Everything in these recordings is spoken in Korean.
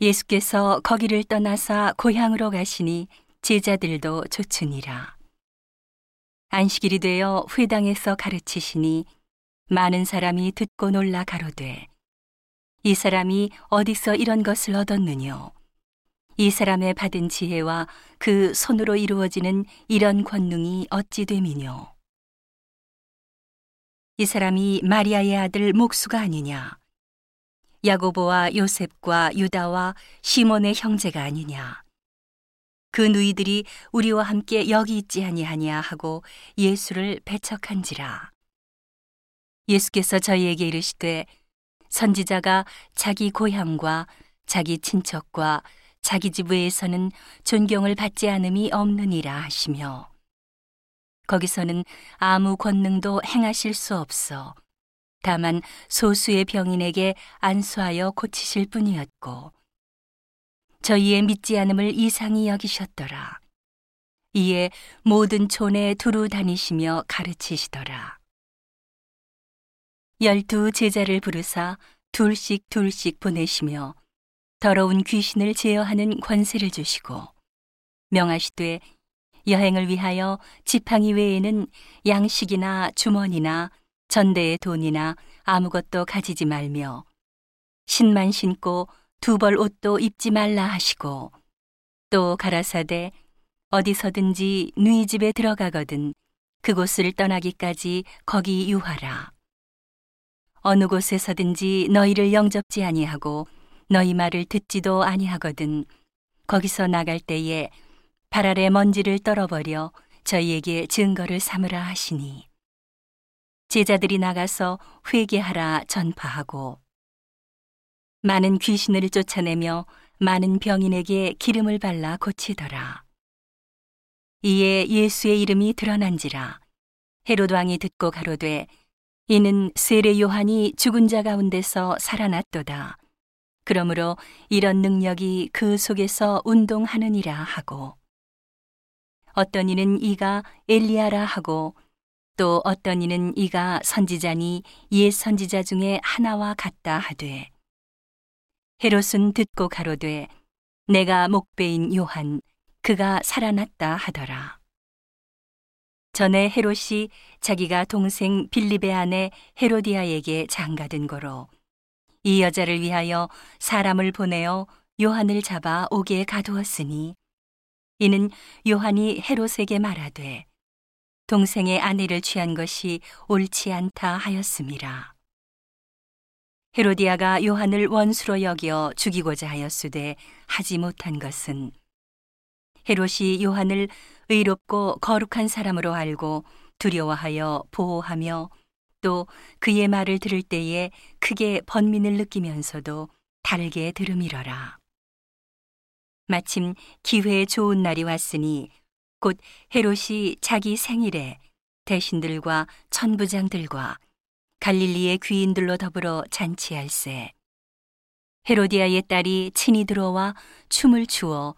예수께서 거기를 떠나사 고향으로 가시니 제자들도 쫓으니라. 안식일이 되어 회당에서 가르치시니 많은 사람이 듣고 놀라 가로되 이 사람이 어디서 이런 것을 얻었느뇨? 이 사람의 받은 지혜와 그 손으로 이루어지는 이런 권능이 어찌 됨이뇨? 이 사람이 마리아의 아들 목수가 아니냐 야고보와 요셉과 유다와 시몬의 형제가 아니냐. 그 누이들이 우리와 함께 여기 있지 아니하냐 하고 예수를 배척한지라. 예수께서 저희에게 이르시되 선지자가 자기 고향과 자기 친척과 자기 집 외에서는 존경을 받지 않음이 없느니라 하시며 거기서는 아무 권능도 행하실 수 없어 다만 소수의 병인에게 안수하여 고치실 뿐이었고 저희의 믿지 않음을 이상히 여기셨더라. 이에 모든 촌에 두루 다니시며 가르치시더라. 열두 제자를 부르사 둘씩 둘씩 보내시며 더러운 귀신을 제어하는 권세를 주시고 명하시되 여행을 위하여 지팡이 외에는 양식이나 주머니나 전대의 돈이나 아무것도 가지지 말며 신만 신고 두 벌 옷도 입지 말라 하시고 또 가라사대 어디서든지 누이 집에 들어가거든 그곳을 떠나기까지 거기 유하라. 어느 곳에서든지 너희를 영접지 아니하고 너희 말을 듣지도 아니하거든 거기서 나갈 때에 발 아래 먼지를 떨어버려 저희에게 증거를 삼으라 하시니 제자들이 나가서 회개하라 전파하고 많은 귀신을 쫓아내며 많은 병인에게 기름을 발라 고치더라. 이에 예수의 이름이 드러난지라 헤롯 왕이 듣고 가로되 이는 세례 요한이 죽은 자 가운데서 살아났도다. 그러므로 이런 능력이 그 속에서 운동하느니라 하고 어떤 이는 이가 엘리야라 하고 또 어떤 이는 이가 선지자니 옛 선지자 중에 하나와 같다 하되 헤롯은 듣고 가로되 내가 목배인 요한 그가 살아났다 하더라. 전에 헤롯이 자기가 동생 빌립의 아내 헤로디아에게 장가든 거로 이 여자를 위하여 사람을 보내어 요한을 잡아 옥에 가두었으니 이는 요한이 헤롯에게 말하되 동생의 아내를 취한 것이 옳지 않다 하였음이라. 헤로디아가 요한을 원수로 여겨 죽이고자 하였으되 하지 못한 것은 헤롯이 요한을 의롭고 거룩한 사람으로 알고 두려워하여 보호하며 또 그의 말을 들을 때에 크게 번민을 느끼면서도 달게 들음이러라. 마침 기회에 좋은 날이 왔으니 곧 헤롯이 자기 생일에 대신들과 천부장들과 갈릴리의 귀인들로 더불어 잔치할세. 헤로디아의 딸이 친히 들어와 춤을 추어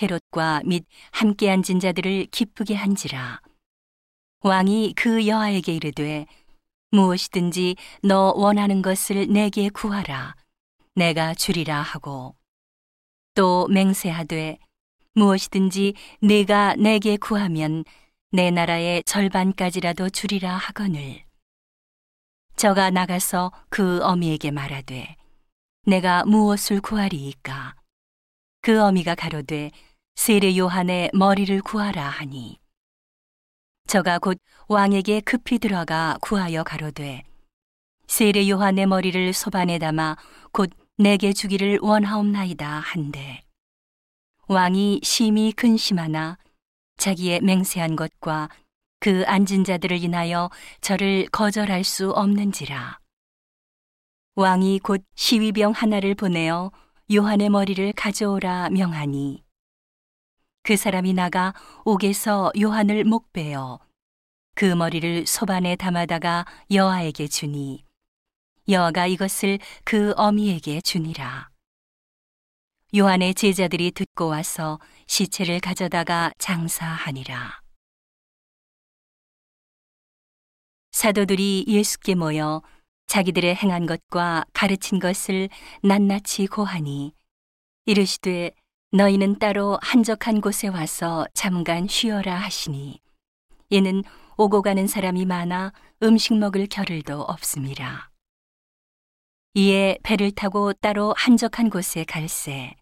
헤롯과 및 함께 앉은 자들을 기쁘게 한지라. 왕이 그 여아에게 이르되 무엇이든지 너 원하는 것을 내게 구하라. 내가 주리라 하고 또 맹세하되 무엇이든지 내가 내게 구하면 내 나라의 절반까지라도 주리라 하거늘. 저가 나가서 그 어미에게 말하되 내가 무엇을 구하리이까? 그 어미가 가로되 세례 요한의 머리를 구하라 하니. 저가 곧 왕에게 급히 들어가 구하여 가로되 세례 요한의 머리를 소반에 담아 곧 내게 주기를 원하옵나이다 한데 왕이 심히 근심하나 자기의 맹세한 것과 그 앉은 자들을 인하여 저를 거절할 수 없는지라. 왕이 곧 시위병 하나를 보내어 요한의 머리를 가져오라 명하니 그 사람이 나가 옥에서 요한을 목 베어 그 머리를 소반에 담아다가 여아에게 주니 여아가 이것을 그 어미에게 주니라. 요한의 제자들이 듣고 와서 시체를 가져다가 장사하니라. 사도들이 예수께 모여 자기들의 행한 것과 가르친 것을 낱낱이 고하니 이르시되 너희는 따로 한적한 곳에 와서 잠깐 쉬어라 하시니 이는 오고 가는 사람이 많아 음식 먹을 겨를도 없음이라. 이에 배를 타고 따로 한적한 곳에 갈새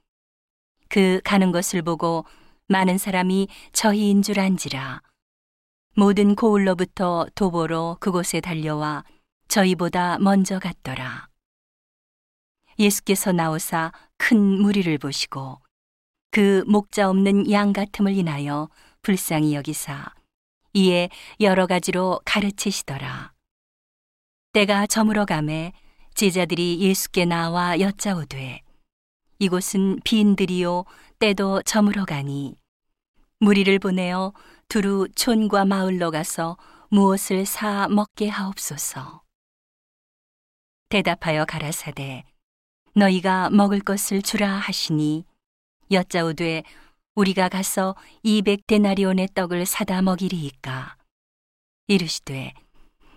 그 가는 것을 보고 많은 사람이 저희인 줄 안지라 모든 고을로부터 도보로 그곳에 달려와 저희보다 먼저 갔더라. 예수께서 나오사 큰 무리를 보시고 그 목자 없는 양 같음을 인하여 불쌍히 여기사 이에 여러 가지로 가르치시더라. 때가 저물어 가매 제자들이 예수께 나와 여짜오되 이곳은 빈들이요 때도 저물어 가니. 무리를 보내어 두루 촌과 마을로 가서 무엇을 사 먹게 하옵소서. 대답하여 가라사대 너희가 먹을 것을 주라 하시니 여짜오되 우리가 가서 이백 데나리온의 떡을 사다 먹이리이까? 이르시되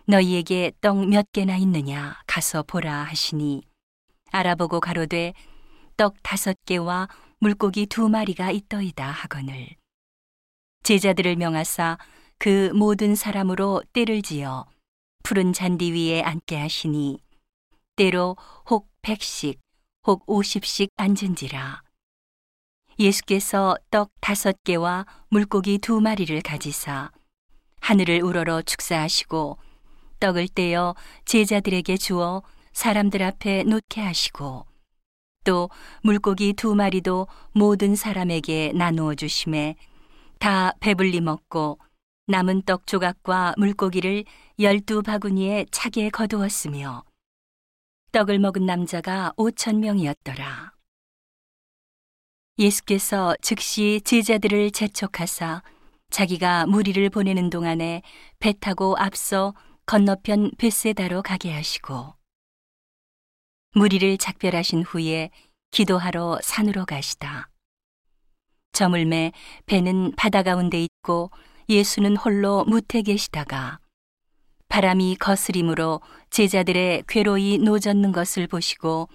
너희에게 떡 몇 개나 있느냐? 가서 보라 하시니 알아보고 가로되 떡 다섯 개와 물고기 두 마리가 있더이다 하거늘. 제자들을 명하사 그 모든 사람으로 때를 지어 푸른 잔디 위에 앉게 하시니 때로 혹 백씩 혹 오십씩 앉은지라. 예수께서 떡 다섯 개와 물고기 두 마리를 가지사 하늘을 우러러 축사하시고 떡을 떼어 제자들에게 주어 사람들 앞에 놓게 하시고 또 물고기 두 마리도 모든 사람에게 나누어 주심에 다 배불리 먹고 남은 떡 조각과 물고기를 열두 바구니에 차게 거두었으며 떡을 먹은 남자가 오천 명이었더라. 예수께서 즉시 제자들을 재촉하사 자기가 무리를 보내는 동안에 배 타고 앞서 건너편 베세다로 가게 하시고 무리를 작별하신 후에 기도하러 산으로 가시다. 저물매 배는 바다 가운데 있고 예수는 홀로 무태 계시다가 바람이 거스림으로 제자들의 괴로이 노젓는 것을 보시고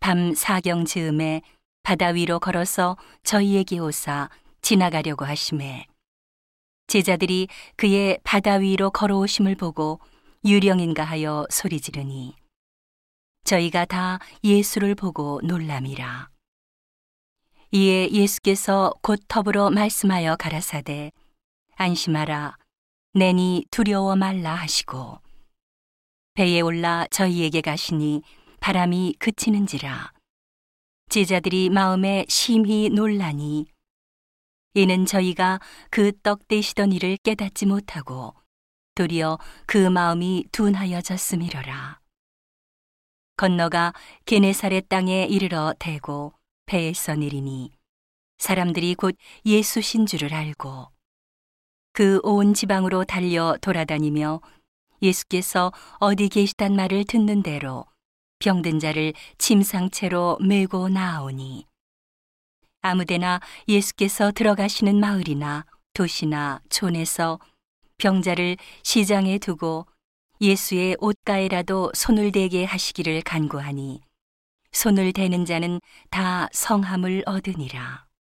밤 사경 즈음에 바다 위로 걸어서 저희에게 오사 지나가려고 하심에 제자들이 그의 바다 위로 걸어오심을 보고 유령인가 하여 소리 지르니 저희가 다 예수를 보고 놀람이라. 이에 예수께서 곧 더불어 말씀하여 가라사대 안심하라 내니 두려워 말라 하시고 배에 올라 저희에게 가시니 바람이 그치는지라 제자들이 마음에 심히 놀라니 이는 저희가 그떡 떼시던 일을 깨닫지 못하고 도리어 그 마음이 둔하여졌음이러라. 건너가 게네사렛 땅에 이르러 대고 배에서 내리니 사람들이 곧 예수신 줄을 알고 그 온 지방으로 달려 돌아다니며 예수께서 어디 계시단 말을 듣는 대로 병든 자를 침상채로 메고 나아오니 아무데나 예수께서 들어가시는 마을이나 도시나 촌에서 병자를 시장에 두고 예수의 옷가에라도 손을 대게 하시기를 간구하니 손을 대는 자는 다 성함을 얻으니라.